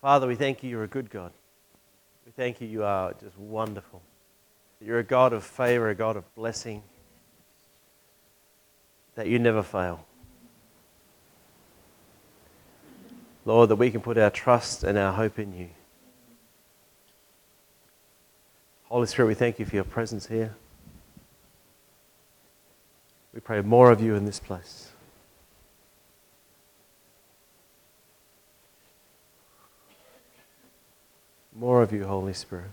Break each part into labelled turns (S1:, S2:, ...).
S1: Father, we thank you, you're a good God. We thank you, you are just wonderful. You're a God of favor, a God of blessing, that you never fail. Lord, that we can put our trust and our hope in you. Holy Spirit, we thank you for your presence here. We pray more of you in this place. More of you, Holy Spirit.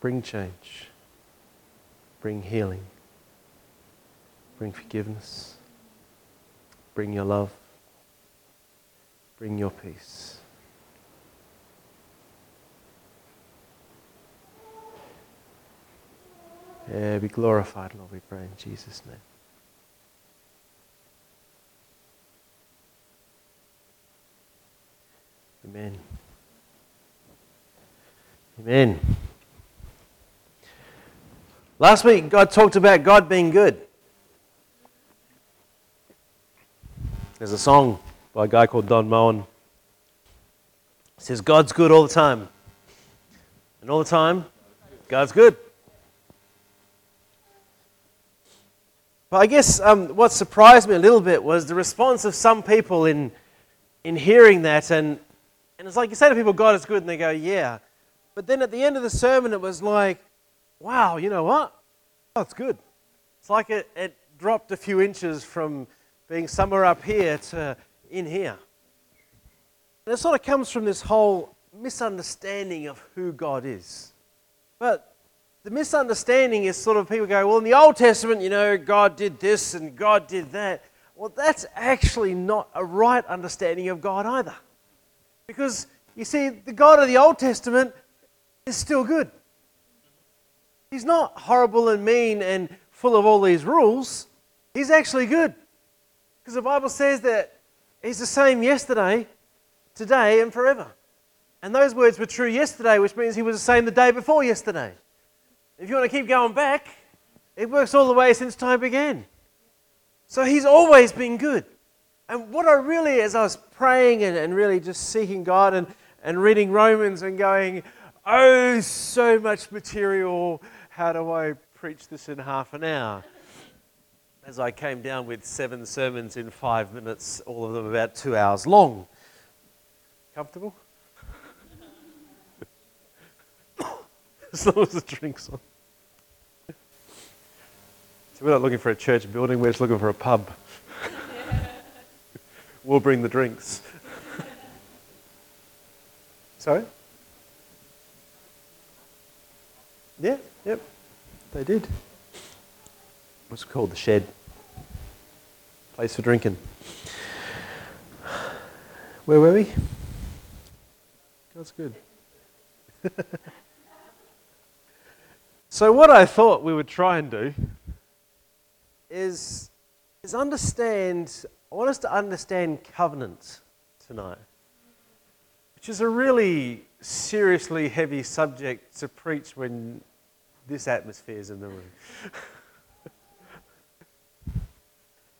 S1: Bring change. Bring healing. Bring forgiveness. Bring your love. Bring your peace. Yeah, be glorified, Lord, we pray in Jesus' name. Amen. Amen. Last week, God talked about God being good. There's a song by a guy called Don Moen. It says, God's good all the time. And all the time, God's good. But I guess um, what surprised me a little bit was the response of some people in, in hearing that. And, and it's like you say to people, God is good, and they go, yeah. But then at the end of the sermon, it was like, wow, you know what? Oh, it's good. It's like it, it dropped a few inches from being somewhere up here to in here. And it sort of comes from this whole misunderstanding of who God is. But the misunderstanding is sort of people go, well, in the Old Testament, you know, God did this and God did that. Well, that's actually not a right understanding of God either. Because, you see, the God of the Old Testament is still good. He's not horrible and mean and full of all these rules. He's actually good. Because the Bible says that He's the same yesterday, today, and forever. And those words were true yesterday, which means He was the same the day before yesterday. If you want to keep going back, it works all the way since time began. So He's always been good. And what I really, as I was praying and, and really just seeking God and, and reading Romans and going, oh, so much material, how do I preach this in half an hour? As I came down with seven sermons in five minutes, all of them about two hours long. Comfortable? as long as the drink's on. So we're not looking for a church building, we're just looking for a pub. We'll bring the drinks. Sorry? Yeah, yep, they did. What's it called? The shed. Place for drinking. Where were we? That's good. so, what I thought we would try and do is, is understand, I want us to understand covenant tonight, which is a really seriously heavy subject to preach when this atmosphere is in the room.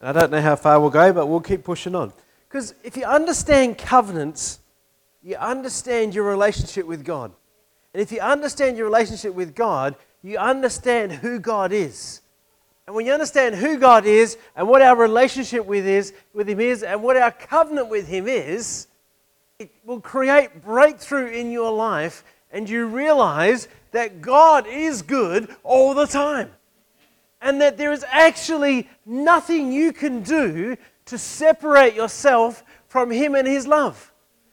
S1: I don't know how far we'll go, but we'll keep pushing on. Because if you understand covenants, you understand your relationship with God. And if you understand your relationship with God, you understand who God is. And when you understand who God is and what our relationship with, is, with Him is and what our covenant with Him is, it will create breakthrough in your life and you realize that God is good all the time. And that there is actually nothing you can do to separate yourself from Him and His love.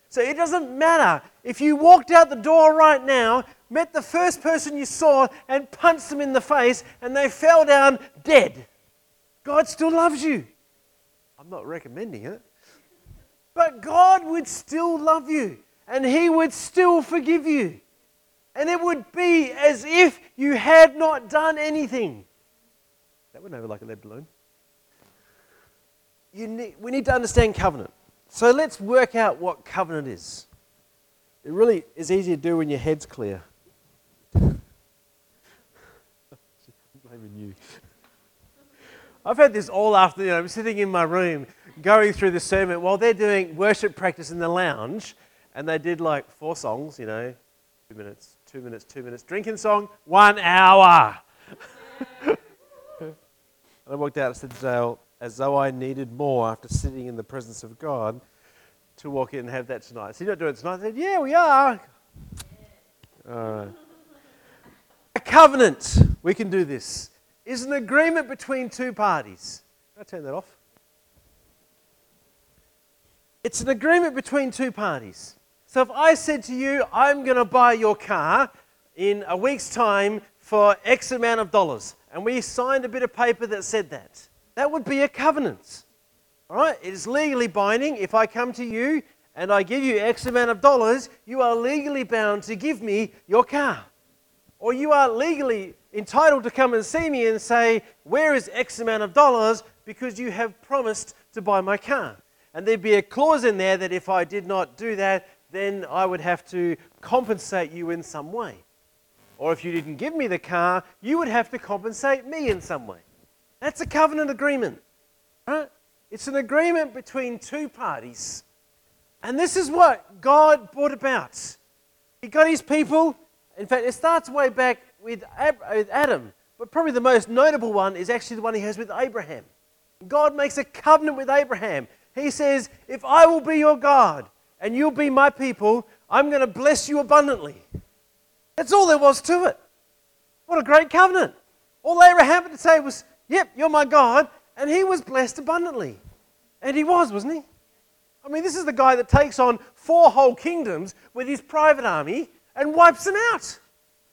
S1: So it doesn't matter if you walked out the door right now, met the first person you saw, and punched them in the face, and they fell down dead. God still loves you. I'm not recommending it. But God would still love you, and He would still forgive you. And it would be as if you had not done anything. That went over like a lead balloon. Need, we need to understand covenant. So let's work out what covenant is. It really is easy to do when your head's clear. I'm blaming you. I've had this all afternoon. I'm sitting in my room going through the sermon while they're doing worship practice in the lounge, and they did like four songs, you know, two minutes, two minutes, two minutes, drinking song, one hour. and I walked out and said to Dayle, as though I needed more after sitting in the presence of God to walk in and have that tonight. So you're not doing it tonight? I said, yeah, we are. A covenant, we can do this, is an agreement between two parties. Can I turn that off? It's an agreement between two parties. So if I said to you, I'm going to buy your car in a week's time for X amount of dollars, and we signed a bit of paper that said that, that would be a covenant. All right? It is legally binding. If I come to you and I give you X amount of dollars, you are legally bound to give me your car. Or you are legally entitled to come and see me and say, Where is X amount of dollars? Because you have promised to buy my car. And there'd be a clause in there that if I did not do that, then I would have to compensate you in some way. Or if you didn't give me the car, you would have to compensate me in some way. That's a covenant agreement. Right? It's an agreement between two parties. And this is what God brought about. He got his people. In fact, it starts way back with Adam. But probably the most notable one is actually the one he has with Abraham. God makes a covenant with Abraham. He says, If I will be your God and you'll be my people, I'm going to bless you abundantly. That's all there was to it. What a great covenant. All Abraham had to say was, Yep, you're my God. And he was blessed abundantly. And he was, wasn't he? I mean, this is the guy that takes on four whole kingdoms with his private army and wipes them out.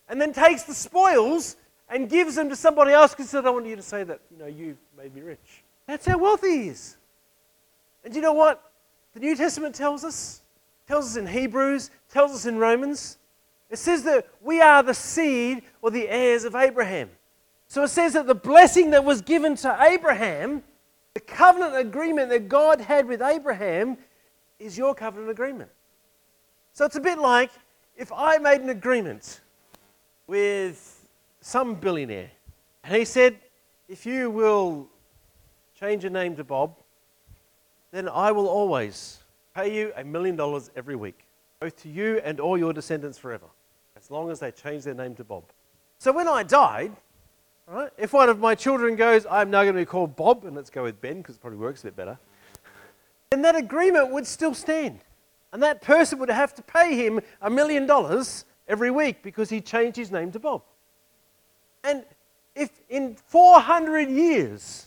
S1: And then takes the spoils and gives them to somebody else because I don't want you to say that, you know, you made me rich. That's how wealthy he is. And you know what the New Testament tells us? Tells us in Hebrews, tells us in Romans. It says that we are the seed or the heirs of Abraham. So it says that the blessing that was given to Abraham, the covenant agreement that God had with Abraham, is your covenant agreement. So it's a bit like if I made an agreement with some billionaire and he said, if you will change your name to Bob, then I will always pay you a million dollars every week, both to you and all your descendants forever, as long as they change their name to Bob. So when I died, right, if one of my children goes, I'm now going to be called Bob, and let's go with Ben because it probably works a bit better, then that agreement would still stand. And that person would have to pay him a million dollars every week because he changed his name to Bob. And if in 400 years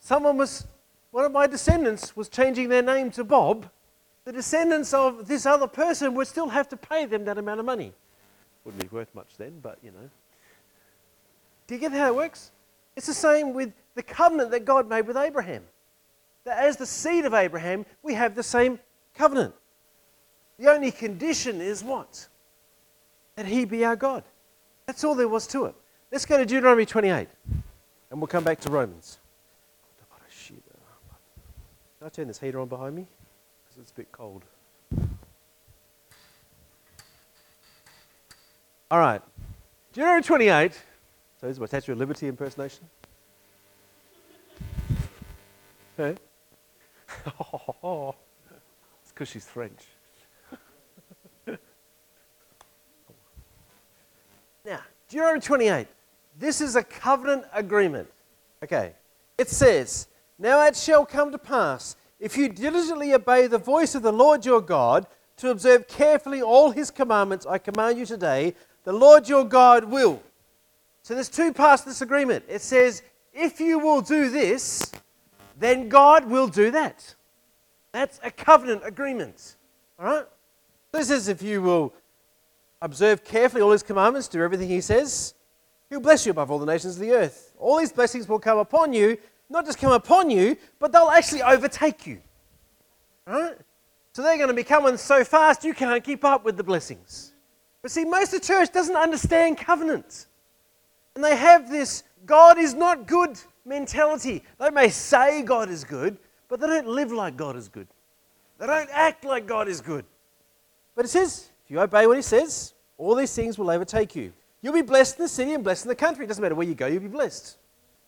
S1: someone was one of my descendants was changing their name to Bob, the descendants of this other person would still have to pay them that amount of money. Wouldn't be worth much then, but you know. Do you get how it works? It's the same with the covenant that God made with Abraham. That as the seed of Abraham, we have the same covenant. The only condition is what? That he be our God. That's all there was to it. Let's go to Deuteronomy 28, and we'll come back to Romans. Can I turn this heater on behind me? Because it's a bit cold. All right. Deuteronomy 28. So is my Statue of Liberty impersonation. Hey? it's because she's French. now, Deuteronomy 28. This is a covenant agreement. Okay. It says, now it shall come to pass, if you diligently obey the voice of the Lord your God, to observe carefully all his commandments I command you today, the Lord your God will. So there's two parts to this agreement. It says, if you will do this, then God will do that. That's a covenant agreement. All right? This says, if you will observe carefully all his commandments, do everything he says, he'll bless you above all the nations of the earth. All these blessings will come upon you not just come upon you, but they'll actually overtake you. All right? So they're going to be coming so fast you can't keep up with the blessings. But see, most of the church doesn't understand covenant. And they have this God is not good mentality. They may say God is good, but they don't live like God is good. They don't act like God is good. But it says, if you obey what He says, all these things will overtake you. You'll be blessed in the city and blessed in the country. It doesn't matter where you go, you'll be blessed.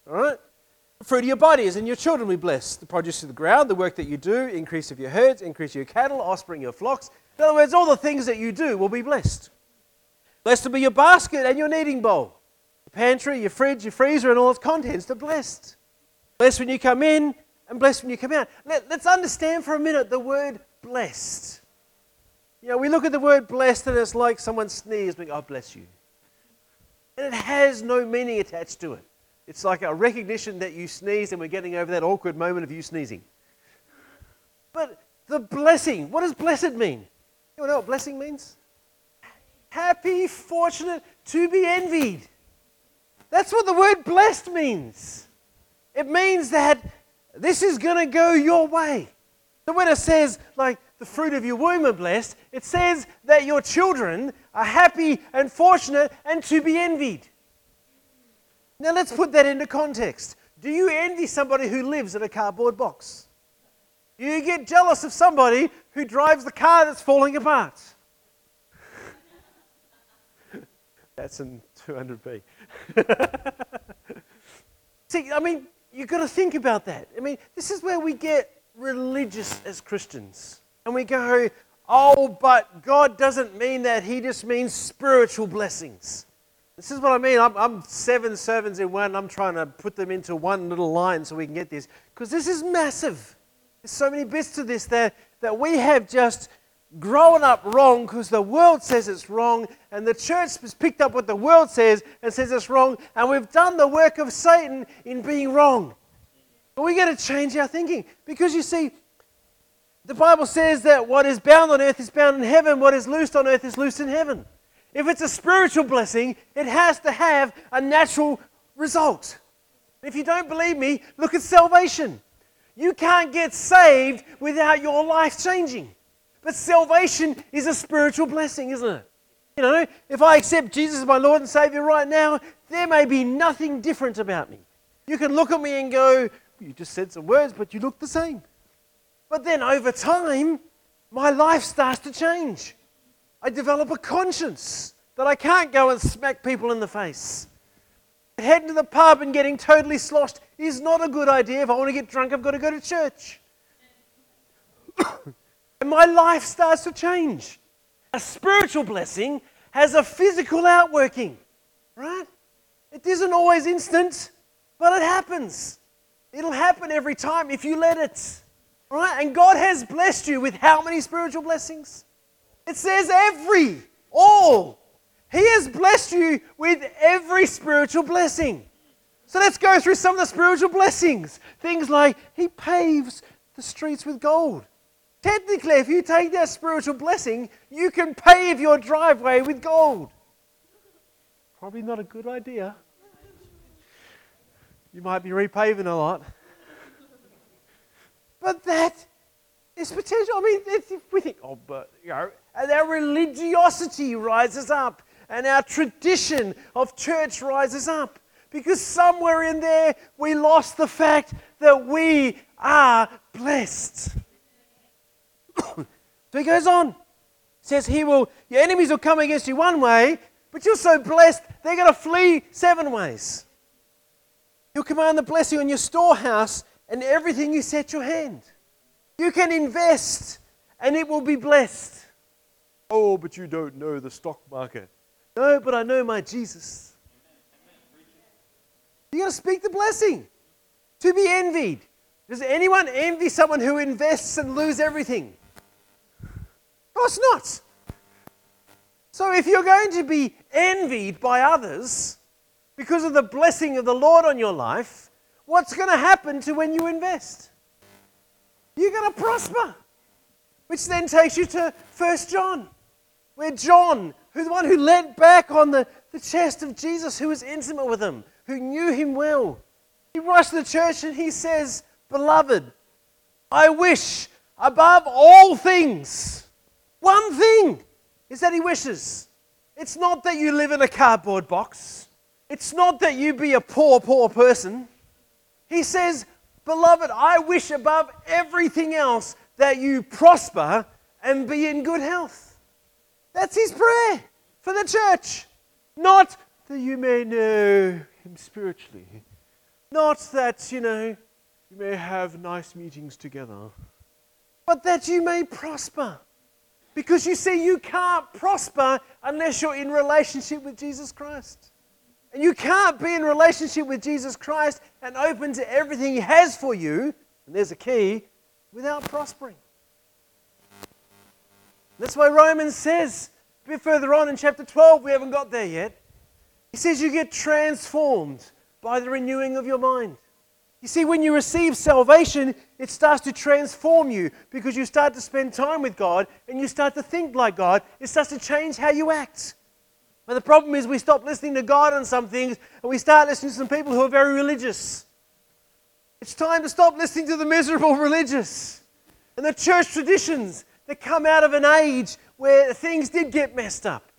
S1: All right? The fruit of your body is, and your children will be blessed. The produce of the ground, the work that you do, increase of your herds, increase of your cattle, offspring of your flocks. In other words, all the things that you do will be blessed. Blessed will be your basket and your kneading bowl. Pantry, your fridge, your freezer, and all its contents are blessed. Blessed when you come in and blessed when you come out. Let, us understand for a minute the word blessed. You know, we look at the word blessed and it's like someone sneezed, being, oh, bless you. And it has no meaning attached to it. It's like a recognition that you sneezed and we're getting over that awkward moment of you sneezing. But the blessing, what does blessed mean? You know what blessing means? Happy, fortunate, to be envied. That's what the word blessed means. It means that this is going to go your way. So when it says, like, the fruit of your womb are blessed, it says that your children are happy and fortunate and to be envied. Now let's put that into context. Do you envy somebody who lives in a cardboard box? You get jealous of somebody who drives the car that's falling apart? that's in 200p. See, I mean, you've got to think about that. I mean, this is where we get religious as Christians. And we go, oh, but God doesn't mean that. He just means spiritual blessings. This is what I mean. I'm, I'm, seven servants in one. I'm trying to put them into one little line so we can get this. Because this is massive. There's so many bits to this that, that we have just grown up wrong because the world says it's wrong, and the church has picked up what the world says and says it's wrong, and we've done the work of Satan in being wrong. But we got to change our thinking because you see, the Bible says that what is bound on earth is bound in heaven, what is loosed on earth is loosed in heaven. If it's a spiritual blessing, it has to have a natural result. If you don't believe me, look at salvation. You can't get saved without your life changing. But salvation is a spiritual blessing, isn't it? You know, if I accept Jesus as my Lord and Savior right now, there may be nothing different about me. You can look at me and go, You just said some words, but you look the same. But then over time, my life starts to change. I develop a conscience that I can't go and smack people in the face. Heading to the pub and getting totally sloshed is not a good idea. If I want to get drunk, I've got to go to church. and my life starts to change. A spiritual blessing has a physical outworking, right? It isn't always instant, but it happens. It'll happen every time if you let it. Right? And God has blessed you with how many spiritual blessings? It says every, all. He has blessed you with every spiritual blessing. So let's go through some of the spiritual blessings. Things like He paves the streets with gold. Technically, if you take that spiritual blessing, you can pave your driveway with gold. Probably not a good idea. You might be repaving a lot. But that is potential. I mean, if we think, oh, but, you know, and our religiosity rises up, and our tradition of church rises up. Because somewhere in there, we lost the fact that we are blessed. so he goes on. Says he will, your enemies will come against you one way, but you're so blessed, they're going to flee seven ways. He'll command the blessing on your storehouse and everything you set your hand. You can invest and it will be blessed. Oh, but you don't know the stock market. No, but I know my Jesus. You got to speak the blessing. To be envied. Does anyone envy someone who invests and lose everything? Oh, of course not. So if you're going to be envied by others because of the blessing of the Lord on your life, what's going to happen to when you invest? You're going to prosper. Which then takes you to 1 John, where John, who's the one who leant back on the, the chest of Jesus, who was intimate with him, who knew him well, he writes to the church and he says, Beloved, I wish above all things, one thing is that he wishes. It's not that you live in a cardboard box. It's not that you be a poor, poor person. He says, Beloved, I wish above everything else that you prosper and be in good health. That's his prayer for the church. Not that you may know him spiritually. Not that, you know, you may have nice meetings together, but that you may prosper. Because you see, you can't prosper unless you're in relationship with Jesus Christ. And you can't be in relationship with Jesus Christ and open to everything He has for you, and there's a key, without prospering. That's why Romans says, a bit further on in chapter 12, we haven't got there yet. He says you get transformed by the renewing of your mind. You see, when you receive salvation, it starts to transform you because you start to spend time with God and you start to think like God. It starts to change how you act. But the problem is we stop listening to God on some things and we start listening to some people who are very religious. It's time to stop listening to the miserable religious and the church traditions that come out of an age where things did get messed up.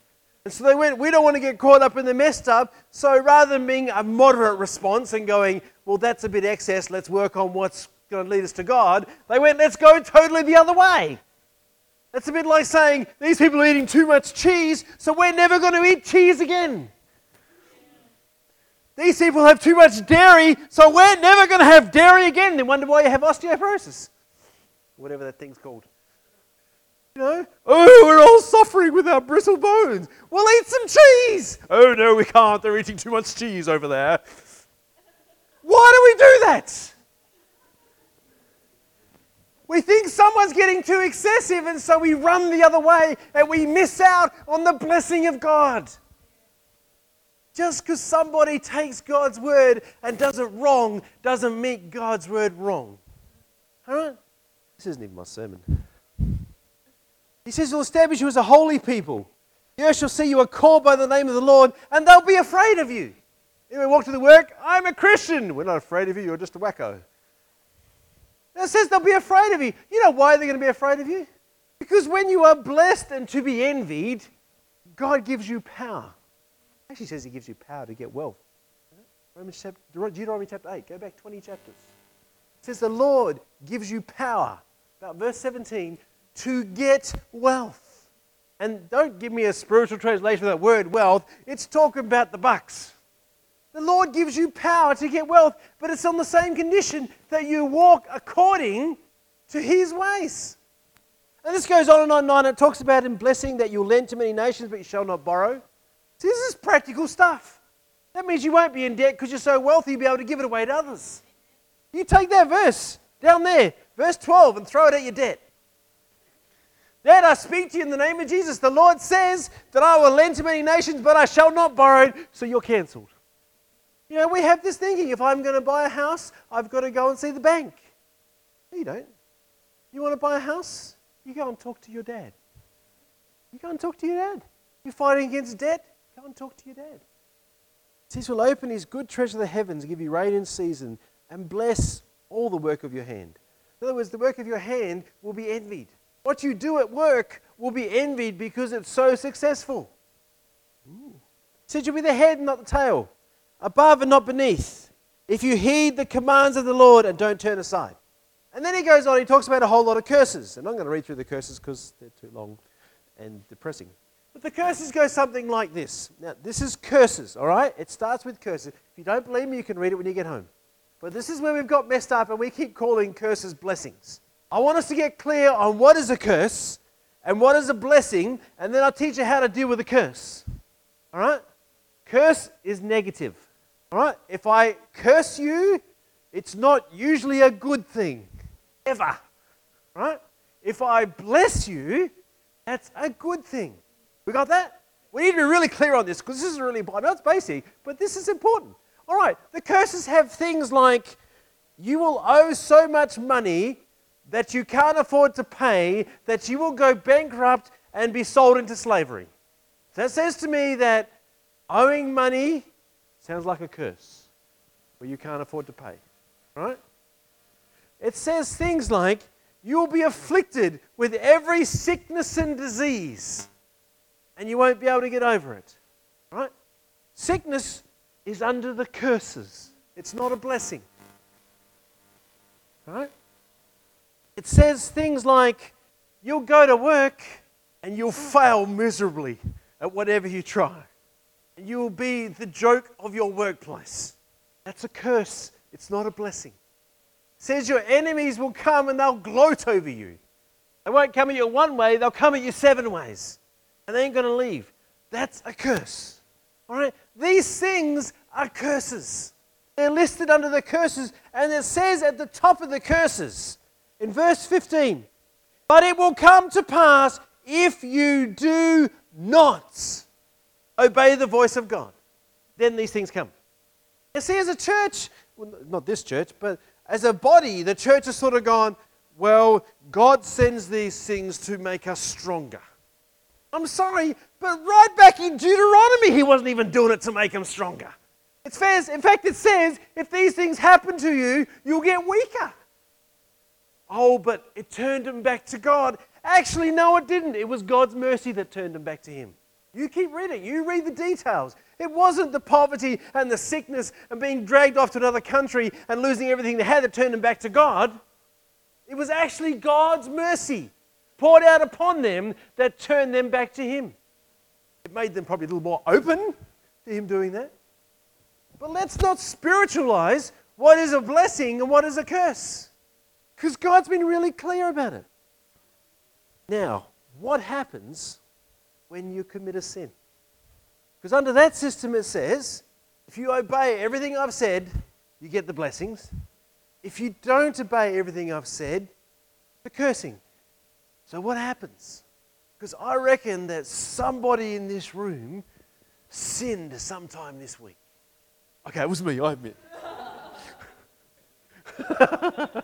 S1: And so they went, we don't want to get caught up in the messed up. So rather than being a moderate response and going, well, that's a bit excess, let's work on what's going to lead us to God, they went, let's go totally the other way. That's a bit like saying, these people are eating too much cheese, so we're never going to eat cheese again. These people have too much dairy, so we're never going to have dairy again. They wonder why you have osteoporosis. Whatever that thing's called. You know, oh, we're all suffering with our brittle bones. We'll eat some cheese. Oh, no, we can't. They're eating too much cheese over there. Why do we do that? We think someone's getting too excessive, and so we run the other way and we miss out on the blessing of God. Just because somebody takes God's word and does it wrong doesn't make God's word wrong. All right? This isn't even my sermon. He says, He'll establish you as a holy people. The earth shall see you are called by the name of the Lord, and they'll be afraid of you. You walk to the work, I'm a Christian. We're not afraid of you, you're just a wacko. It says they'll be afraid of you. You know why they're going to be afraid of you? Because when you are blessed and to be envied, God gives you power. Actually says he gives you power to get wealth. Romans chapter, Deuteronomy chapter 8, go back 20 chapters. It says the Lord gives you power, about verse 17, to get wealth. And don't give me a spiritual translation of that word wealth. It's talking about the bucks. The Lord gives you power to get wealth, but it's on the same condition that you walk according to His ways. And this goes on and on and on. It talks about in blessing that you'll lend to many nations, but you shall not borrow. See, this is practical stuff. That means you won't be in debt because you're so wealthy you'll be able to give it away to others. You take that verse down there, verse 12, and throw it at your debt. Then I speak to you in the name of Jesus. The Lord says that I will lend to many nations, but I shall not borrow, so you're cancelled. You know, we have this thinking if I'm going to buy a house, I've got to go and see the bank. No, you don't. You want to buy a house? You go and talk to your dad. You go and talk to your dad. You're fighting against debt? Go and talk to your dad. It says, will open his good treasure of the heavens, give you rain in season, and bless all the work of your hand. In other words, the work of your hand will be envied. What you do at work will be envied because it's so successful. Ooh. Says you'll be the head, not the tail above and not beneath, if you heed the commands of the Lord and don't turn aside. And then he goes on, he talks about a whole lot of curses. And I'm going to read through the curses because they're too long and depressing. But the curses go something like this. Now, this is curses, all right? It starts with curses. If you don't believe me, you can read it when you get home. But this is where we've got messed up and we keep calling curses blessings. I want us to get clear on what is a curse and what is a blessing, and then I'll teach you how to deal with a curse. All right? Curse is negative. All right? If I curse you, it's not usually a good thing, ever. Right? If I bless you, that's a good thing. We got that? We need to be really clear on this because this is really important. It's basic, but this is important. All right, the curses have things like you will owe so much money that you can't afford to pay that you will go bankrupt and be sold into slavery. That says to me that owing money Sounds like a curse where you can't afford to pay. Right? It says things like, You will be afflicted with every sickness and disease, and you won't be able to get over it. Right? Sickness is under the curses, it's not a blessing. Right? It says things like, You'll go to work and you'll fail miserably at whatever you try. You will be the joke of your workplace. That's a curse it's not a blessing. It says your enemies will come and they'll gloat over you. They won't come at you one way, they'll come at you seven ways. And they ain't going to leave. That's a curse. All right? These things are curses. They're listed under the curses, and it says at the top of the curses in verse 15, but it will come to pass if you do not obey the voice of God. Then these things come. You see, as a church, well, not this church, but as a body, the church has sort of gone, well, God sends these things to make us stronger. I'm sorry, but right back in Deuteronomy, he wasn't even doing it to make them stronger. It says, in fact, it says, if these things happen to you, you'll get weaker. Oh, but it turned him back to God. Actually, no, it didn't. It was God's mercy that turned him back to him. You keep reading, you read the details. It wasn't the poverty and the sickness and being dragged off to another country and losing everything they had that turned them back to God. It was actually God's mercy poured out upon them that turned them back to Him. It made them probably a little more open to Him doing that. But let's not spiritualize what is a blessing and what is a curse. Because God's been really clear about it. Now, what happens when you commit a sin? Because under that system, it says if you obey everything I've said, you get the blessings. If you don't obey everything I've said, the cursing. So, what happens? Because I reckon that somebody in this room sinned sometime this week. Okay, it was me, I admit. Right?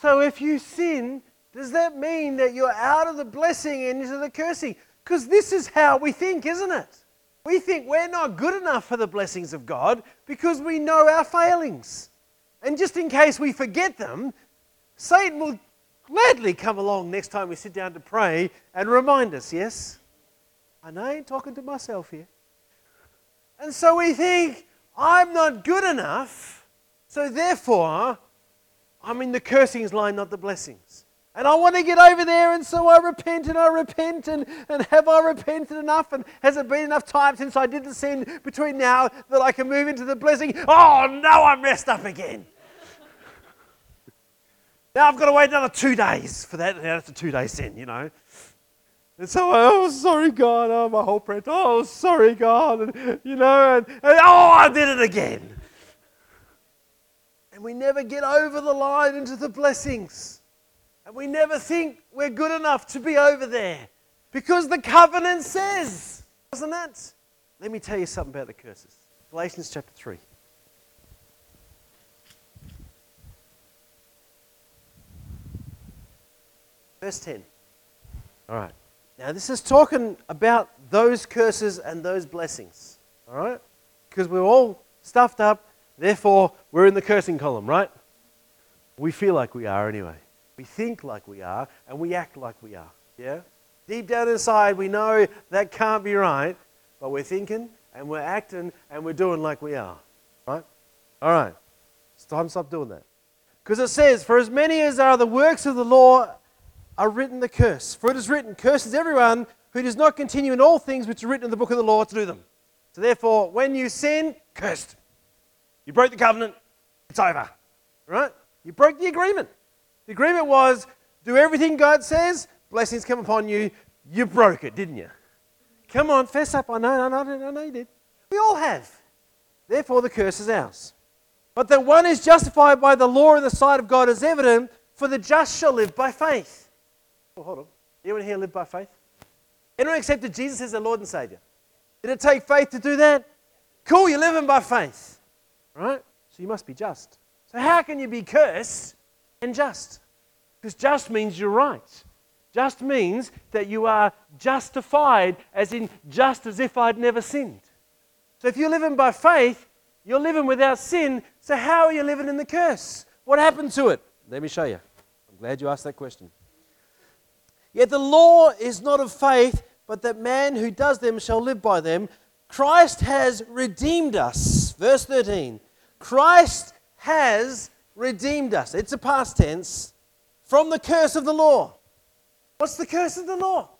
S1: So, if you sin, does that mean that you're out of the blessing and into the cursing? Because this is how we think, isn't it? We think we're not good enough for the blessings of God because we know our failings. And just in case we forget them, Satan will gladly come along next time we sit down to pray and remind us, yes? And I ain't talking to myself here. And so we think, I'm not good enough, so therefore, I'm in the cursings line, not the blessings. And I want to get over there, and so I repent and I repent, and, and have I repented enough? And has it been enough time since I did the sin between now that I can move into the blessing? Oh, no, I messed up again. now I've got to wait another two days for that. Now that's a two day sin, you know. And so, I oh, sorry, God. Oh, my whole prayer. Oh, sorry, God. And, you know, and, and oh, I did it again. And we never get over the line into the blessings. And we never think we're good enough to be over there because the covenant says, doesn't it? Let me tell you something about the curses. Galatians chapter 3. Verse 10. All right. Now, this is talking about those curses and those blessings. All right? Because we're all stuffed up, therefore, we're in the cursing column, right? We feel like we are anyway. We think like we are and we act like we are. Yeah? Deep down inside, we know that can't be right, but we're thinking and we're acting and we're doing like we are. Right? All right. It's time to stop doing that. Because it says, For as many as are the works of the law are written the curse. For it is written, Curses everyone who does not continue in all things which are written in the book of the law to do them. So therefore, when you sin, cursed. You broke the covenant, it's over. Right? You broke the agreement. The agreement was do everything God says, blessings come upon you. You broke it, didn't you? Come on, fess up. I know, I know, I know you did. We all have. Therefore, the curse is ours. But that one is justified by the law in the sight of God is evident, for the just shall live by faith. Oh, hold on. Anyone here live by faith? Anyone accepted Jesus as their Lord and Savior? Did it take faith to do that? Cool, you're living by faith. Right? So you must be just. So how can you be cursed and just. Because just means you're right. Just means that you are justified, as in just as if I'd never sinned. So if you're living by faith, you're living without sin. So how are you living in the curse? What happened to it? Let me show you. I'm glad you asked that question. Yet the law is not of faith, but that man who does them shall live by them. Christ has redeemed us. Verse 13. Christ has redeemed us. It's a past tense from the curse of the law. What's the curse of the law?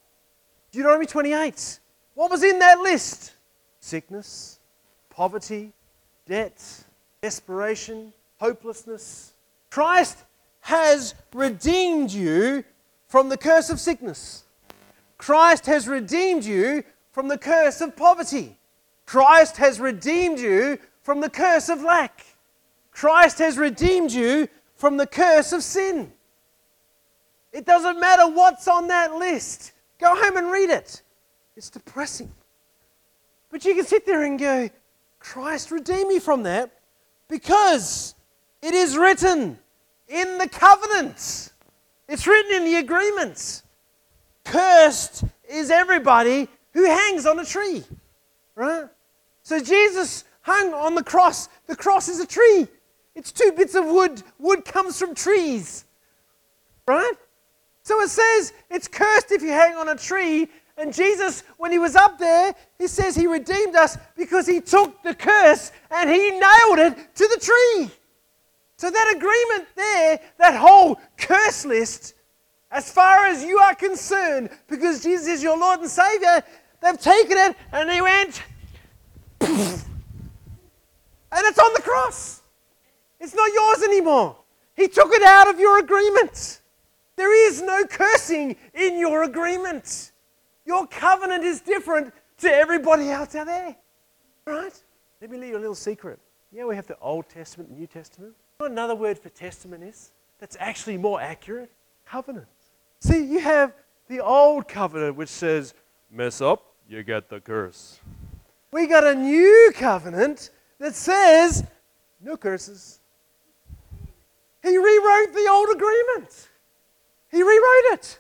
S1: Deuteronomy 28. What was in that list? Sickness, poverty, debt, desperation, hopelessness. Christ has redeemed you from the curse of sickness. Christ has redeemed you from the curse of poverty. Christ has redeemed you from the curse of lack. Christ has redeemed you from the curse of sin. It doesn't matter what's on that list. Go home and read it. It's depressing. But you can sit there and go, Christ redeem me from that because it is written in the covenants. It's written in the agreements. Cursed is everybody who hangs on a tree. Right? So Jesus hung on the cross. The cross is a tree. It's two bits of wood. Wood comes from trees. Right? So it says it's cursed if you hang on a tree. And Jesus, when he was up there, he says he redeemed us because he took the curse and he nailed it to the tree. So that agreement there, that whole curse list, as far as you are concerned, because Jesus is your Lord and Savior, they've taken it and he went, and it's on the cross. It's not yours anymore. He took it out of your agreement. There is no cursing in your agreement. Your covenant is different to everybody else out there. Right? Let me leave you a little secret. Yeah, we have the Old Testament, and New Testament. Another word for testament is? That's actually more accurate? Covenant. See, you have the old covenant which says, mess up, you get the curse. We got a new covenant that says, no curses. He rewrote the old agreement. He rewrote it.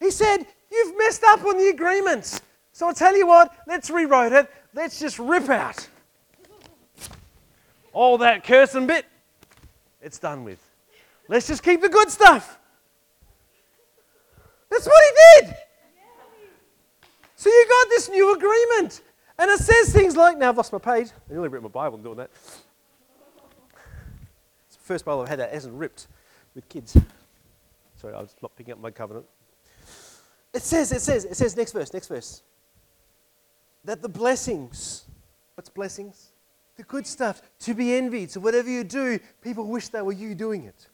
S1: He said, You've messed up on the agreement. So I'll tell you what, let's rewrite it. Let's just rip out all that cursing bit it's done with. Let's just keep the good stuff. That's what he did. So you got this new agreement. And it says things like, now I've lost my page. I nearly ripped my Bible doing that. It's the first Bible I've had that hasn't ripped with kids. Sorry, I was not picking up my covenant. It says, it says, it says, next verse, next verse. That the blessings, what's blessings? the good stuff, to be envied. So whatever you do, people wish they were you doing it.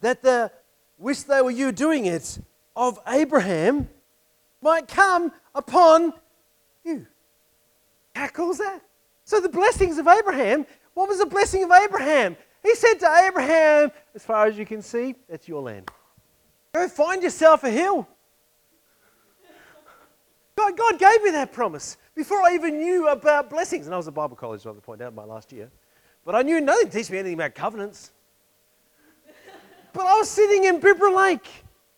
S1: That the wish they were you doing it of Abraham might come upon you. How cool is that? So the blessings of Abraham, what was the blessing of Abraham? He said to Abraham, as far as you can see, that's your land. Go find yourself a hill. God, God gave me that promise before I even knew about blessings. And I was at Bible college, I to point out, my last year. But I knew nothing to teach me anything about covenants. but I was sitting in Bibra Lake,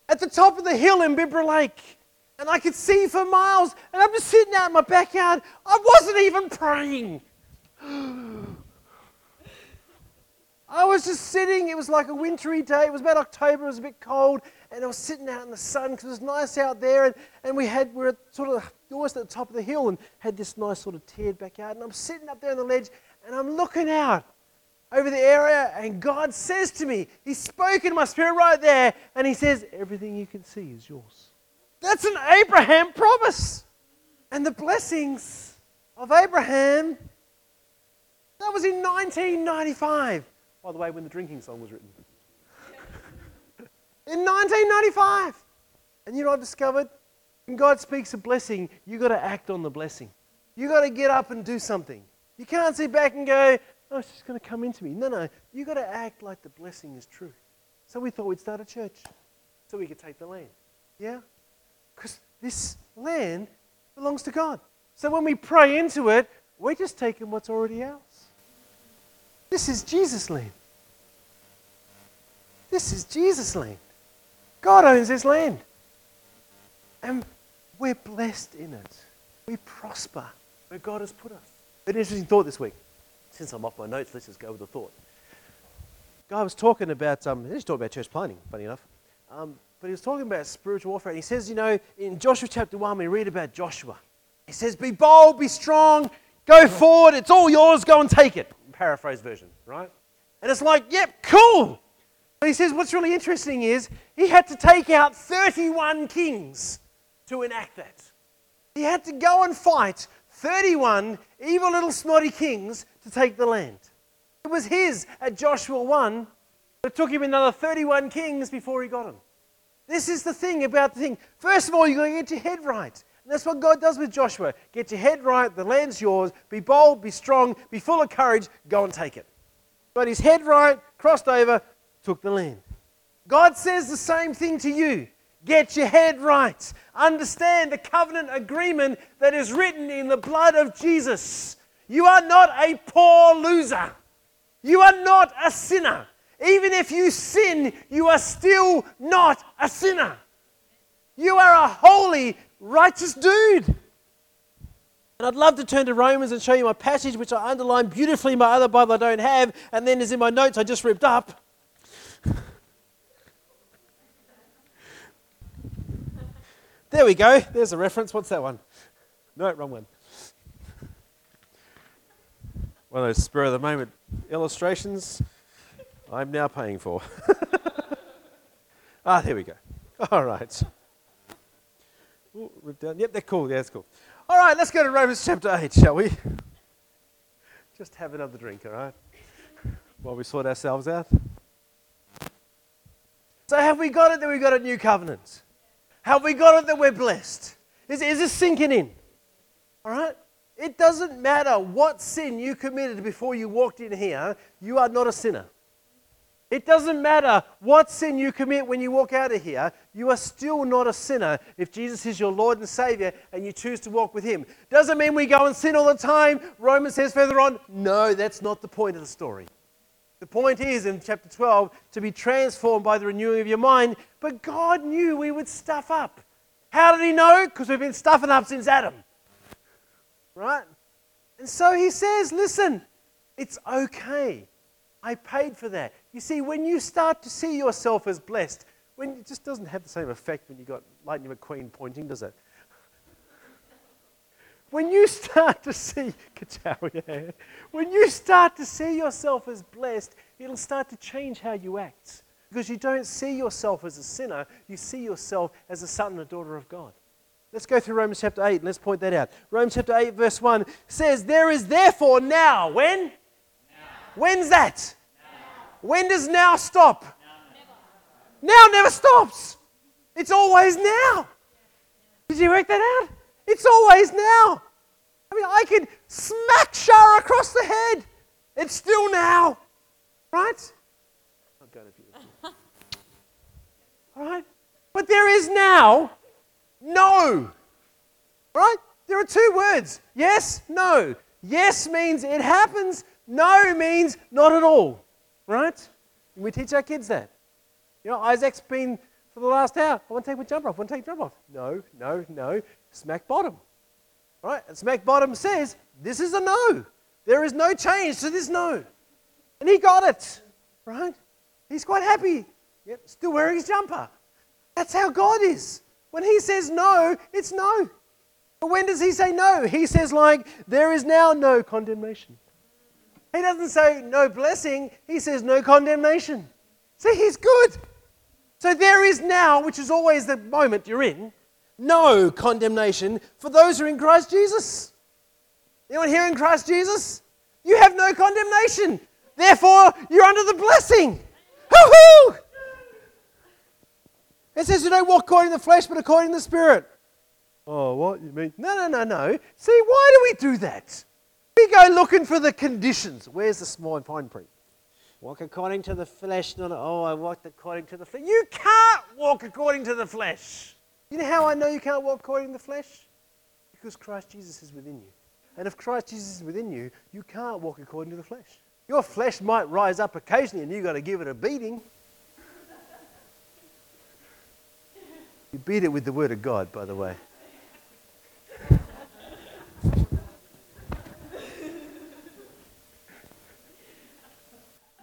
S1: at the top of the hill in Bibra Lake, and I could see for miles. And I'm just sitting out in my backyard. I wasn't even praying. I was just sitting. It was like a wintry day. It was about October. It was a bit cold and I was sitting out in the sun because it was nice out there, and, and we had we were sort of almost at the top of the hill and had this nice sort of tiered backyard, and I'm sitting up there on the ledge, and I'm looking out over the area, and God says to me, He spoke in my spirit right there, and He says, Everything you can see is yours. That's an Abraham promise. And the blessings of Abraham, that was in 1995. By the way, when the drinking song was written in 1995. And you know, I've discovered when God speaks a blessing, you've got to act on the blessing. You've got to get up and do something. You can't sit back and go, oh, it's just going to come into me. No, no. You've got to act like the blessing is true. So we thought we'd start a church so we could take the land. Yeah? Because this land belongs to God. So when we pray into it, we're just taking what's already ours. This is Jesus' land. This is Jesus' land. God owns this land. And we're blessed in it. We prosper where God has put us. An interesting thought this week. Since I'm off my notes, let's just go with the thought. Guy was talking about, um, talking about church planning, funny enough. Um, but he was talking about spiritual warfare. And he says, you know, in Joshua chapter 1, we read about Joshua. He says, Be bold, be strong, go forward, it's all yours, go and take it. Paraphrase version, right? And it's like, yep, cool. But he says what's really interesting is he had to take out 31 kings to enact that. He had to go and fight 31 evil little snotty kings to take the land. It was his at Joshua 1, but it took him another 31 kings before he got him. This is the thing about the thing. First of all, you've got to get your head right. And that's what God does with Joshua. Get your head right, the land's yours. Be bold, be strong, be full of courage, go and take it. Got his head right, crossed over, took the land. God says the same thing to you. Get your head right. Understand the covenant agreement that is written in the blood of Jesus. You are not a poor loser. You are not a sinner. Even if you sin, you are still not a sinner. You are a holy, righteous dude. And I'd love to turn to Romans and show you my passage, which I underlined beautifully in my other Bible I don't have, and then is in my notes I just ripped up. there we go. There's a reference. What's that one? No, wrong one. One of those spur of the moment illustrations I'm now paying for. ah, there we go. All right. Ooh, rip down. Yep, they're cool. Yeah, that's cool. All right, let's go to Romans chapter 8, shall we? Just have another drink, all right? While we sort ourselves out. So, have we got it that we've got a new covenant? Have we got it that we're blessed? Is, is this sinking in? All right? It doesn't matter what sin you committed before you walked in here, you are not a sinner. It doesn't matter what sin you commit when you walk out of here, you are still not a sinner if Jesus is your Lord and Savior and you choose to walk with Him. Doesn't mean we go and sin all the time. Romans says further on, no, that's not the point of the story. The point is in chapter 12 to be transformed by the renewing of your mind, but God knew we would stuff up. How did He know? Because we've been stuffing up since Adam. Right? And so He says, listen, it's okay. I paid for that. You see, when you start to see yourself as blessed, when it just doesn't have the same effect when you've got Lightning McQueen pointing, does it? when you start to see, when you start to see yourself as blessed, it'll start to change how you act. Because you don't see yourself as a sinner, you see yourself as a son and a daughter of God. Let's go through Romans chapter 8 and let's point that out. Romans chapter 8, verse 1 says, There is therefore now, when? Now. When's that? When does now stop? Now never. now never stops. It's always now. Did you work that out? It's always now. I mean, I could smack Shara across the head. It's still now. Right? I'm going to All right? But there is now no. Right? There are two words yes, no. Yes means it happens, no means not at all. Right? We teach our kids that. You know, Isaac's been for the last hour. I want to take my jumper off. I want to take jumper off. No, no, no. Smack bottom. Right? And smack bottom says, this is a no. There is no change to this no. And he got it. Right? He's quite happy. Yep, still wearing his jumper. That's how God is. When he says no, it's no. But when does he say no? He says, like, there is now no condemnation. He doesn't say no blessing, he says no condemnation. See, he's good. So there is now, which is always the moment you're in, no condemnation for those who are in Christ Jesus. Anyone here in Christ Jesus? You have no condemnation. Therefore, you're under the blessing. Hoo-hoo! It says you don't walk according to the flesh, but according to the Spirit. Oh, what? You mean? No, no, no, no. See, why do we do that? We go looking for the conditions. Where's the small fine print? Walk according to the flesh, not, oh, I walked according to the flesh. You can't walk according to the flesh. You know how I know you can't walk according to the flesh? Because Christ Jesus is within you. And if Christ Jesus is within you, you can't walk according to the flesh. Your flesh might rise up occasionally and you've got to give it a beating. You beat it with the Word of God, by the way.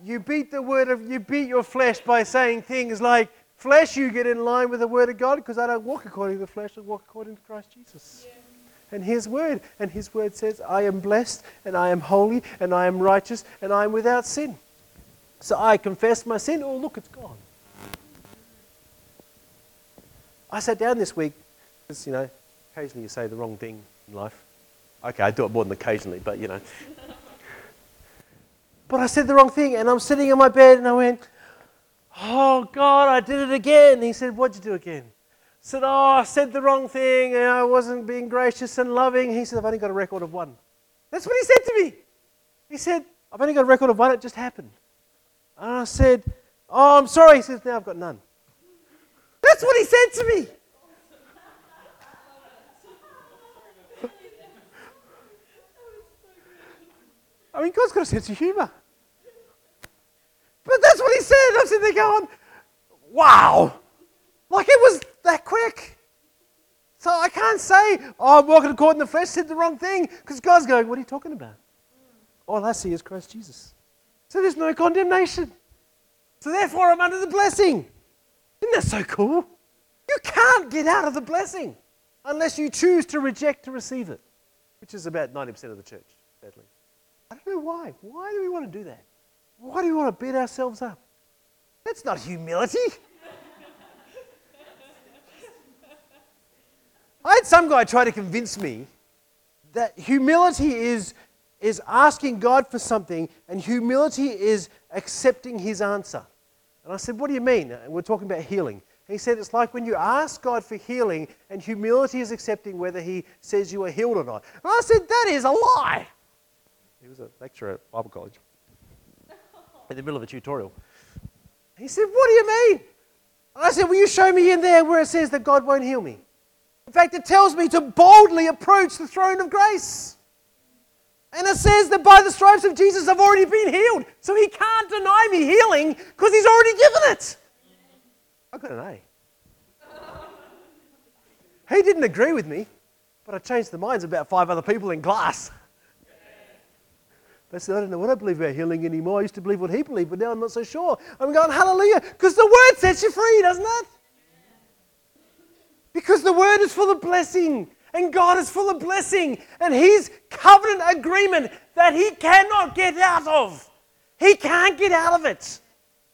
S1: You beat the word of you beat your flesh by saying things like flesh you get in line with the word of god because i don't walk according to the flesh i walk according to christ jesus yeah. and his word and his word says i am blessed and i am holy and i am righteous and i am without sin so i confess my sin oh look it's gone i sat down this week because you know occasionally you say the wrong thing in life Okay, I do it more than occasionally, but you know. But I said the wrong thing, and I'm sitting in my bed, and I went, Oh God, I did it again. He said, What'd you do again? I said, Oh, I said the wrong thing, and I wasn't being gracious and loving. He said, I've only got a record of one. That's what he said to me. He said, I've only got a record of one, it just happened. And I said, Oh, I'm sorry. He says, Now I've got none. That's what he said to me. I mean, God's got a sense of humor. But that's what he said. I'm sitting there going, wow. Like it was that quick. So I can't say, oh, I'm walking according to the flesh, said the wrong thing, because God's going, what are you talking about? All I see is Christ Jesus. So there's no condemnation. So therefore, I'm under the blessing. Isn't that so cool? You can't get out of the blessing unless you choose to reject to receive it, which is about 90% of the church, sadly. I don't know why. Why do we want to do that? Why do we want to beat ourselves up? That's not humility. I had some guy try to convince me that humility is, is asking God for something, and humility is accepting his answer. And I said, What do you mean? And we're talking about healing. He said, It's like when you ask God for healing, and humility is accepting whether he says you are healed or not. And I said, That is a lie. He was a lecturer at Bible college in the middle of a tutorial. He said, What do you mean? I said, Will you show me in there where it says that God won't heal me? In fact, it tells me to boldly approach the throne of grace. And it says that by the stripes of Jesus, I've already been healed. So he can't deny me healing because he's already given it. I got an A. He didn't agree with me, but I changed the minds of about five other people in class. They said, I don't know what I believe about healing anymore. I used to believe what he believed, but now I'm not so sure. I'm going, hallelujah, because the word sets you free, doesn't it? Because the word is full of blessing, and God is full of blessing, and His covenant agreement that He cannot get out of. He can't get out of it.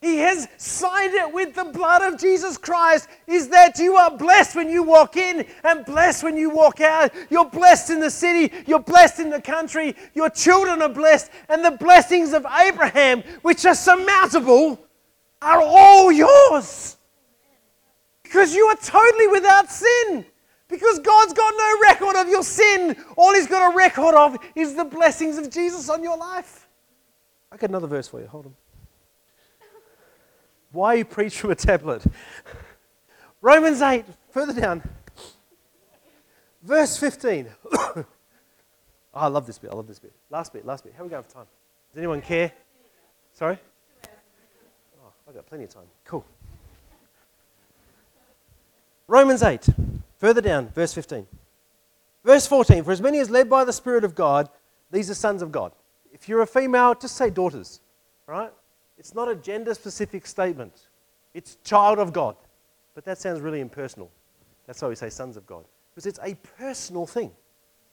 S1: He has signed it with the blood of Jesus Christ. Is that you are blessed when you walk in and blessed when you walk out. You're blessed in the city, you're blessed in the country, your children are blessed, and the blessings of Abraham, which are surmountable, are all yours. Because you are totally without sin. Because God's got no record of your sin. All He's got a record of is the blessings of Jesus on your life. I got another verse for you. Hold on. Why you preach from a tablet? Romans 8, further down, verse 15. oh, I love this bit. I love this bit. Last bit, last bit. How are we going for time? Does anyone care? Sorry? Oh, I've got plenty of time. Cool. Romans 8, further down, verse 15. Verse 14 For as many as led by the Spirit of God, these are sons of God. If you're a female, just say daughters, right? It's not a gender specific statement, it's child of God. But that sounds really impersonal. That's why we say sons of God. Because it's a personal thing.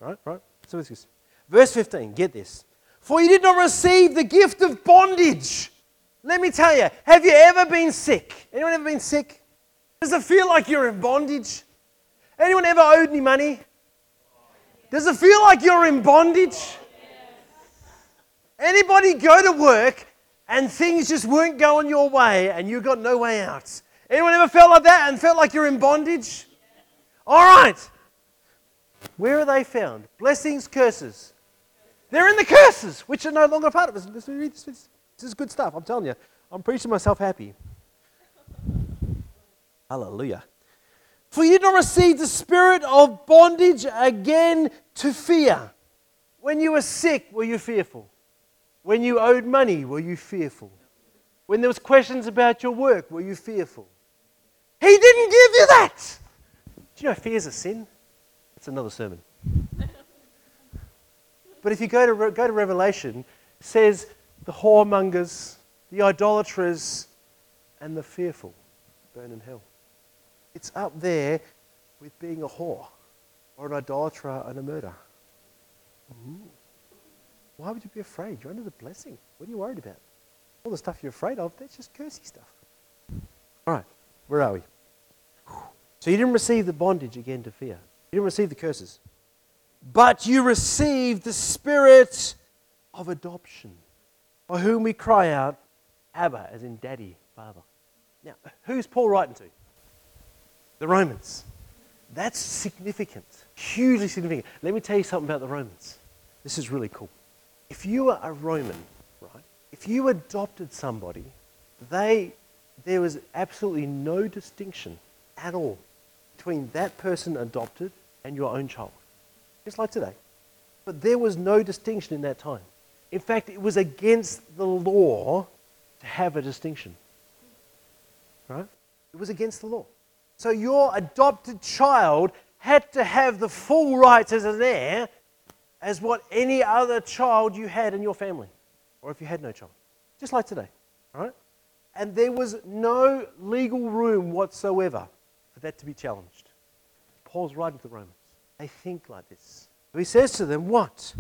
S1: Right? Right? So it's this. Verse 15, get this. For you did not receive the gift of bondage. Let me tell you, have you ever been sick? Anyone ever been sick? Does it feel like you're in bondage? Anyone ever owed any money? Does it feel like you're in bondage? Anybody go to work and things just weren't going your way and you got no way out. Anyone ever felt like that and felt like you're in bondage? All right. Where are they found? Blessings, curses. They're in the curses, which are no longer part of us. This, is good stuff. I'm telling you. I'm preaching myself happy. Hallelujah. For you did not receive the spirit of bondage again to fear. When you were sick, were you fearful? When you owed money, were you fearful? When there was questions about your work, were you fearful? He didn't give you that. Do you know fear is a sin? It's another sermon. but if you go to, go to Revelation, it says the whoremongers, the idolaters, and the fearful burn in hell. It's up there with being a whore or an idolater and a murderer. Ooh. Why would you be afraid? You're under the blessing. What are you worried about? All the stuff you're afraid of, that's just cursey stuff. All right, where are we? So you didn't receive the bondage again to fear. You didn't receive the curses. but you received the Spirit of adoption, by whom we cry out, Abba, as in Daddy, Father. Now, who's Paul writing to? The Romans. That's significant, hugely significant. Let me tell you something about the Romans. This is really cool. If you were a Roman, right, if you adopted somebody, they, there was absolutely no distinction at all between that person adopted and your own child. Just like today. But there was no distinction in that time. In fact, it was against the law to have a distinction. Right? It was against the law. So your adopted child had to have the full rights as an heir as what any other child you had in your family, or if you had no child. Just like today. Right? And there was no legal room whatsoever for that to be challenged. Paul's writing to the Romans. They think like this. So he says to them, What?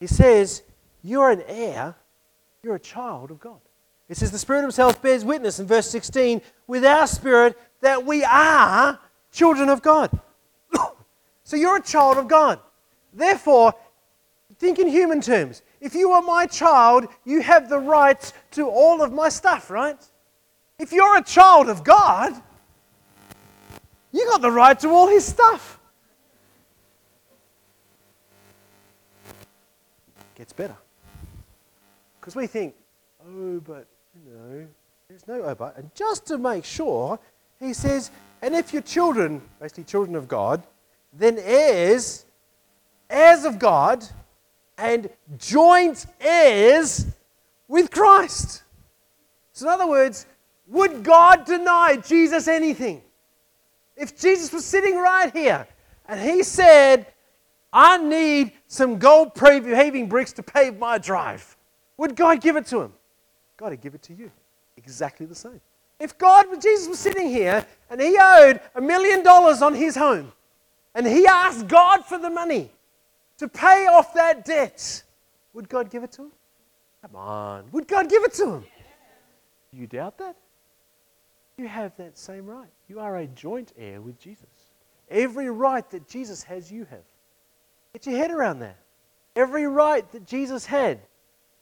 S1: He says, You're an heir, you're a child of God. It says, The Spirit Himself bears witness in verse 16 with our spirit that we are children of God. so you're a child of God. Therefore, think in human terms. If you are my child, you have the rights to all of my stuff, right? If you're a child of God, you got the right to all his stuff. Gets better. Because we think, oh, but, you know, there's no oh, but. And just to make sure, he says, and if you're children, basically children of God, then heirs, heirs of God, and joint heirs with Christ. So, in other words, would God deny Jesus anything? If Jesus was sitting right here and he said, I need some gold paving bricks to pave my drive, would God give it to him? God would give it to you. Exactly the same. If God, Jesus was sitting here and he owed a million dollars on his home and he asked God for the money to pay off that debt, would God give it to him? Come on. Would God give it to him? You doubt that? You have that same right. You are a joint heir with Jesus. Every right that Jesus has, you have. Get your head around that. Every right that Jesus had.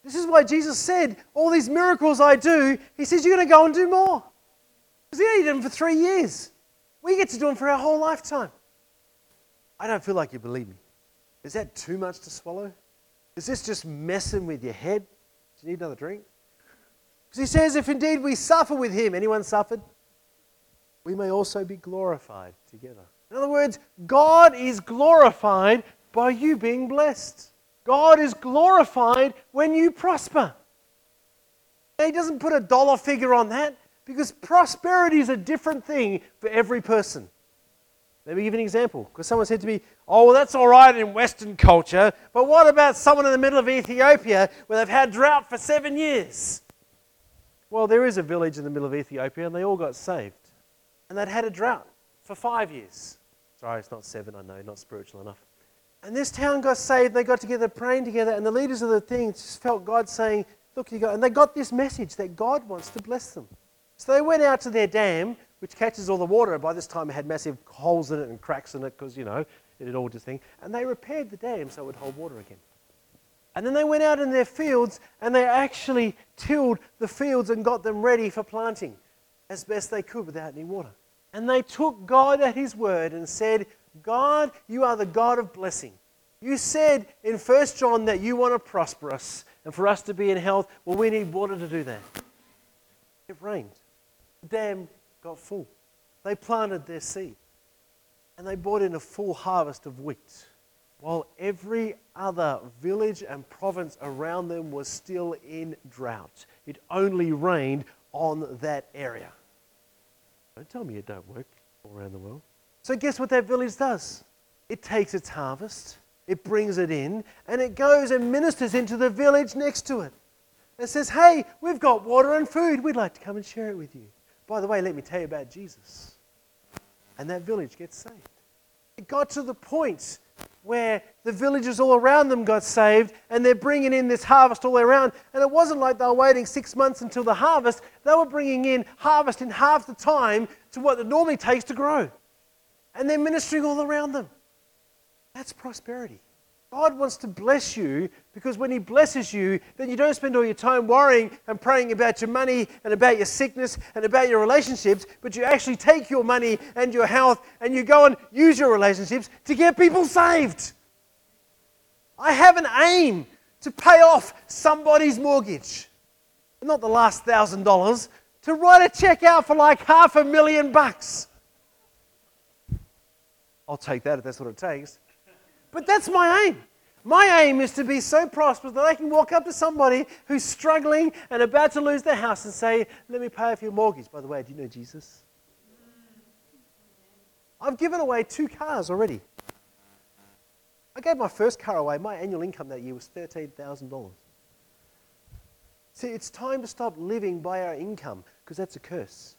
S1: This is why Jesus said, All these miracles I do, He says, You're going to go and do more. Because He only did them for three years. We get to do them for our whole lifetime. I don't feel like you believe me. Is that too much to swallow? Is this just messing with your head? Do you need another drink? Because he says, if indeed we suffer with him, anyone suffered? We may also be glorified together. In other words, God is glorified by you being blessed. God is glorified when you prosper. He doesn't put a dollar figure on that because prosperity is a different thing for every person. Let me give an example. Because someone said to me, Oh, well, that's all right in Western culture, but what about someone in the middle of Ethiopia where they've had drought for seven years? Well, there is a village in the middle of Ethiopia, and they all got saved. And they'd had a drought for five years. Sorry, it's not seven, I know, not spiritual enough. And this town got saved, they got together praying together, and the leaders of the thing just felt God saying, Look, you go. And they got this message that God wants to bless them. So they went out to their dam, which catches all the water. By this time, it had massive holes in it and cracks in it because, you know, it had all just thing. And they repaired the dam so it would hold water again. And then they went out in their fields and they actually tilled the fields and got them ready for planting as best they could without any water. And they took God at His word and said, God, you are the God of blessing. You said in 1 John that you want to prosper us and for us to be in health. Well, we need water to do that. It rained. The dam got full. They planted their seed and they brought in a full harvest of wheat while every other village and province around them was still in drought. It only rained on that area. Don't tell me it don't work all around the world. So guess what that village does? It takes its harvest, it brings it in, and it goes and ministers into the village next to it. And says, Hey, we've got water and food. We'd like to come and share it with you. By the way, let me tell you about Jesus. And that village gets saved. It got to the point where the villagers all around them got saved and they're bringing in this harvest all around. And it wasn't like they were waiting six months until the harvest, they were bringing in harvest in half the time to what it normally takes to grow. And they're ministering all around them. That's prosperity. God wants to bless you because when He blesses you, then you don't spend all your time worrying and praying about your money and about your sickness and about your relationships, but you actually take your money and your health and you go and use your relationships to get people saved. I have an aim to pay off somebody's mortgage. Not the last thousand dollars, to write a check out for like half a million bucks. I'll take that if that's what it takes. But that's my aim. My aim is to be so prosperous that I can walk up to somebody who's struggling and about to lose their house and say, Let me pay off your mortgage. By the way, do you know Jesus? I've given away two cars already. I gave my first car away. My annual income that year was $13,000. See, it's time to stop living by our income because that's a curse.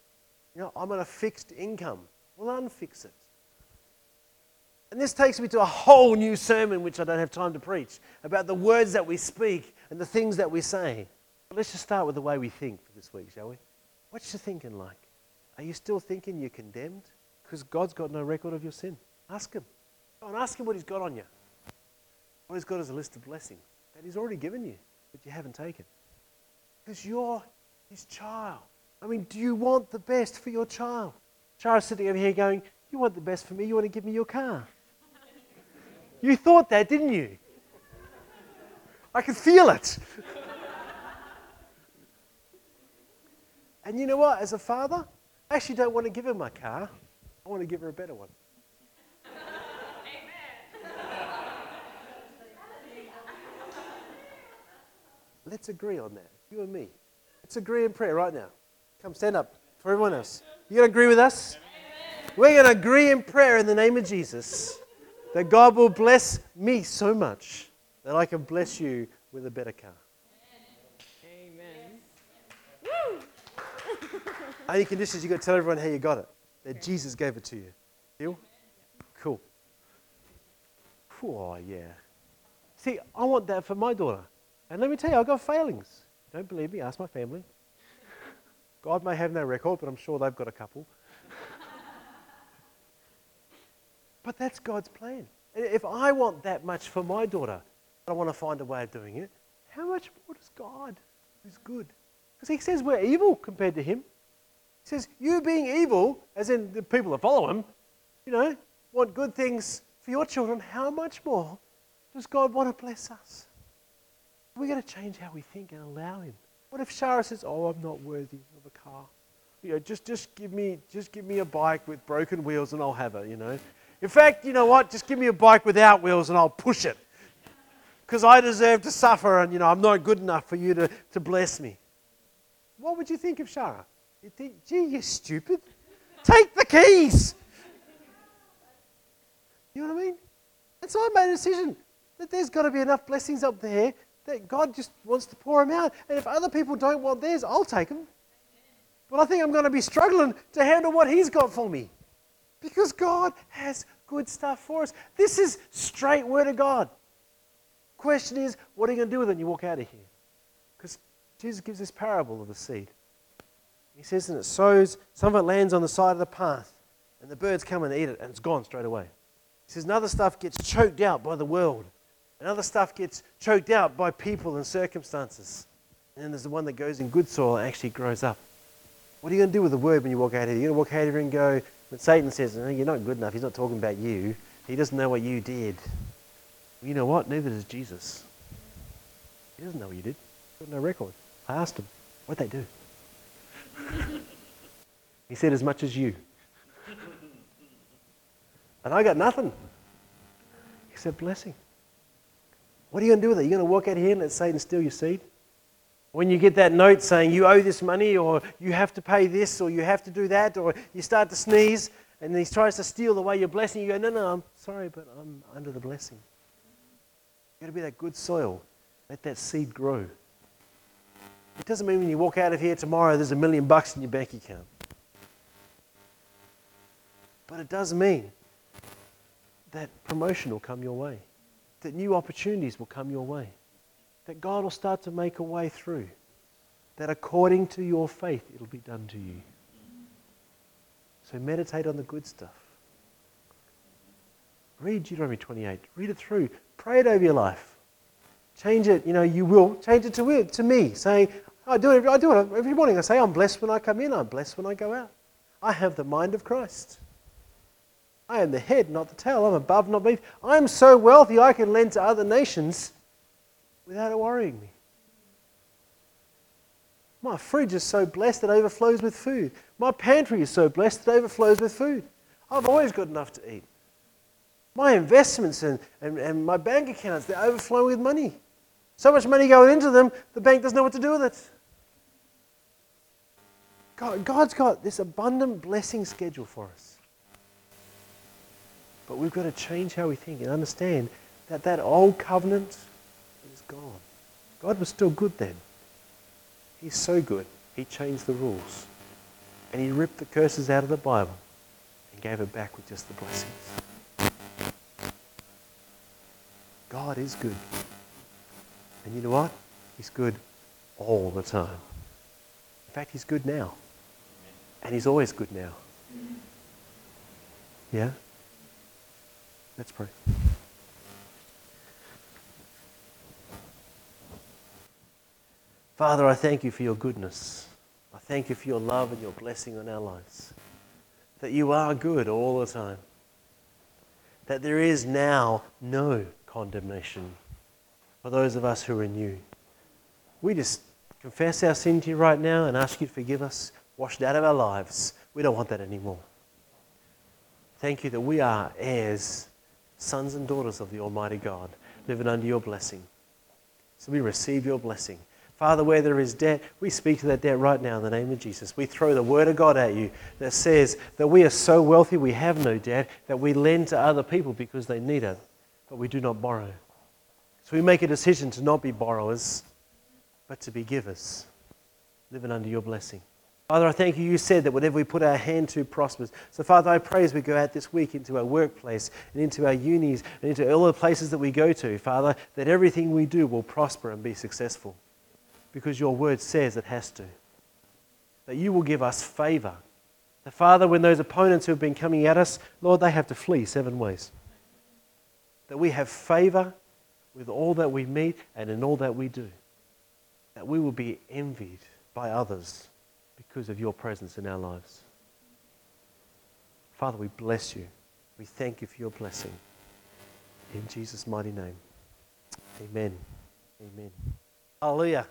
S1: You know, I'm on a fixed income. Well, unfix it. And this takes me to a whole new sermon, which I don't have time to preach, about the words that we speak and the things that we say. But let's just start with the way we think for this week, shall we? What's your thinking like? Are you still thinking you're condemned? Because God's got no record of your sin. Ask Him. Go and ask Him what He's got on you. What He's got is a list of blessings that He's already given you, but you haven't taken. Because you're His child. I mean, do you want the best for your child? Shara's sitting over here going, You want the best for me? You want to give me your car? You thought that, didn't you? I could feel it. and you know what? As a father, I actually don't want to give her my car. I want to give her a better one. Let's agree on that, you and me. Let's agree in prayer right now. Come stand up for everyone else. You going to agree with us? Amen. We're going to agree in prayer in the name of Jesus that God will bless me so much that I can bless you with a better car.
S2: Amen.
S1: Only conditions you've got to tell everyone how you got it. That Jesus gave it to you. Deal? Cool. Oh yeah. See, I want that for my daughter. And let me tell you, I've got failings. Don't believe me? Ask my family. God may have no record, but I'm sure they've got a couple. But that's God's plan. If I want that much for my daughter, I want to find a way of doing it, how much more does God, who's good? Because he says we're evil compared to him. He says, You being evil, as in the people that follow him, you know, want good things for your children, how much more does God want to bless us? We're going to change how we think and allow him. What if Shara says, Oh, I'm not worthy of a car? You know, just, just, give me, just give me a bike with broken wheels and I'll have it, you know. In fact, you know what? Just give me a bike without wheels and I'll push it. Because I deserve to suffer and, you know, I'm not good enough for you to, to bless me. What would you think of Shara? You'd think, gee, you're stupid. Take the keys. You know what I mean? And so I made a decision that there's got to be enough blessings up there that God just wants to pour them out. And if other people don't want theirs, I'll take them. But I think I'm going to be struggling to handle what He's got for me. Because God has good stuff for us. This is straight word of God. Question is, what are you going to do with it when you walk out of here? Because Jesus gives this parable of the seed. He says, and it sows, some of it lands on the side of the path, and the birds come and eat it, and it's gone straight away. He says, another stuff gets choked out by the world, and other stuff gets choked out by people and circumstances. And then there's the one that goes in good soil and actually grows up. What are you going to do with the word when you walk out of here? You're going to walk out here and go, when Satan says, no, You're not good enough, he's not talking about you. He doesn't know what you did. You know what? Neither does Jesus. He doesn't know what you did. He's got no record. I asked him, What'd they do? he said, As much as you. And I got nothing. Said, Blessing. What are you going to do with it? You're going to walk out here and let Satan steal your seed? When you get that note saying you owe this money or you have to pay this or you have to do that or you start to sneeze and he tries to steal away your blessing, you go, no, no, I'm sorry, but I'm under the blessing. You've got to be that good soil. Let that seed grow. It doesn't mean when you walk out of here tomorrow there's a million bucks in your bank account. But it does mean that promotion will come your way, that new opportunities will come your way that God will start to make a way through. That according to your faith, it'll be done to you. So meditate on the good stuff. Read Deuteronomy 28. Read it through. Pray it over your life. Change it. You know, you will change it to to me, saying, I do it. I do it every morning. I say, I'm blessed when I come in. I'm blessed when I go out. I have the mind of Christ. I am the head, not the tail. I'm above, not beneath. I am so wealthy I can lend to other nations without it worrying me. My fridge is so blessed it overflows with food. My pantry is so blessed it overflows with food. I've always got enough to eat. My investments and, and, and my bank accounts, they overflow with money. So much money going into them, the bank doesn't know what to do with it. God, God's got this abundant blessing schedule for us. But we've got to change how we think and understand that that old covenant gone. God was still good then. He's so good. He changed the rules. And he ripped the curses out of the Bible and gave it back with just the blessings. God is good. And you know what? He's good all the time. In fact, he's good now. And he's always good now. Yeah? Let's pray. Father, I thank you for your goodness. I thank you for your love and your blessing on our lives. That you are good all the time. That there is now no condemnation for those of us who are you. We just confess our sin to you right now and ask you to forgive us, wash it out of our lives. We don't want that anymore. Thank you that we are heirs, sons and daughters of the Almighty God, living under your blessing. So we receive your blessing. Father, where there is debt, we speak to that debt right now in the name of Jesus. We throw the word of God at you that says that we are so wealthy we have no debt, that we lend to other people because they need it, but we do not borrow. So we make a decision to not be borrowers, but to be givers, living under your blessing. Father, I thank you. You said that whatever we put our hand to prospers. So, Father, I pray as we go out this week into our workplace and into our unis and into all the places that we go to, Father, that everything we do will prosper and be successful because your word says it has to. That you will give us favor. That, Father, when those opponents who have been coming at us, Lord, they have to flee seven ways. That we have favor with all that we meet and in all that we do. That we will be envied by others because of your presence in our lives. Father, we bless you. We thank you for your blessing. In Jesus' mighty name. Amen. Amen. Hallelujah.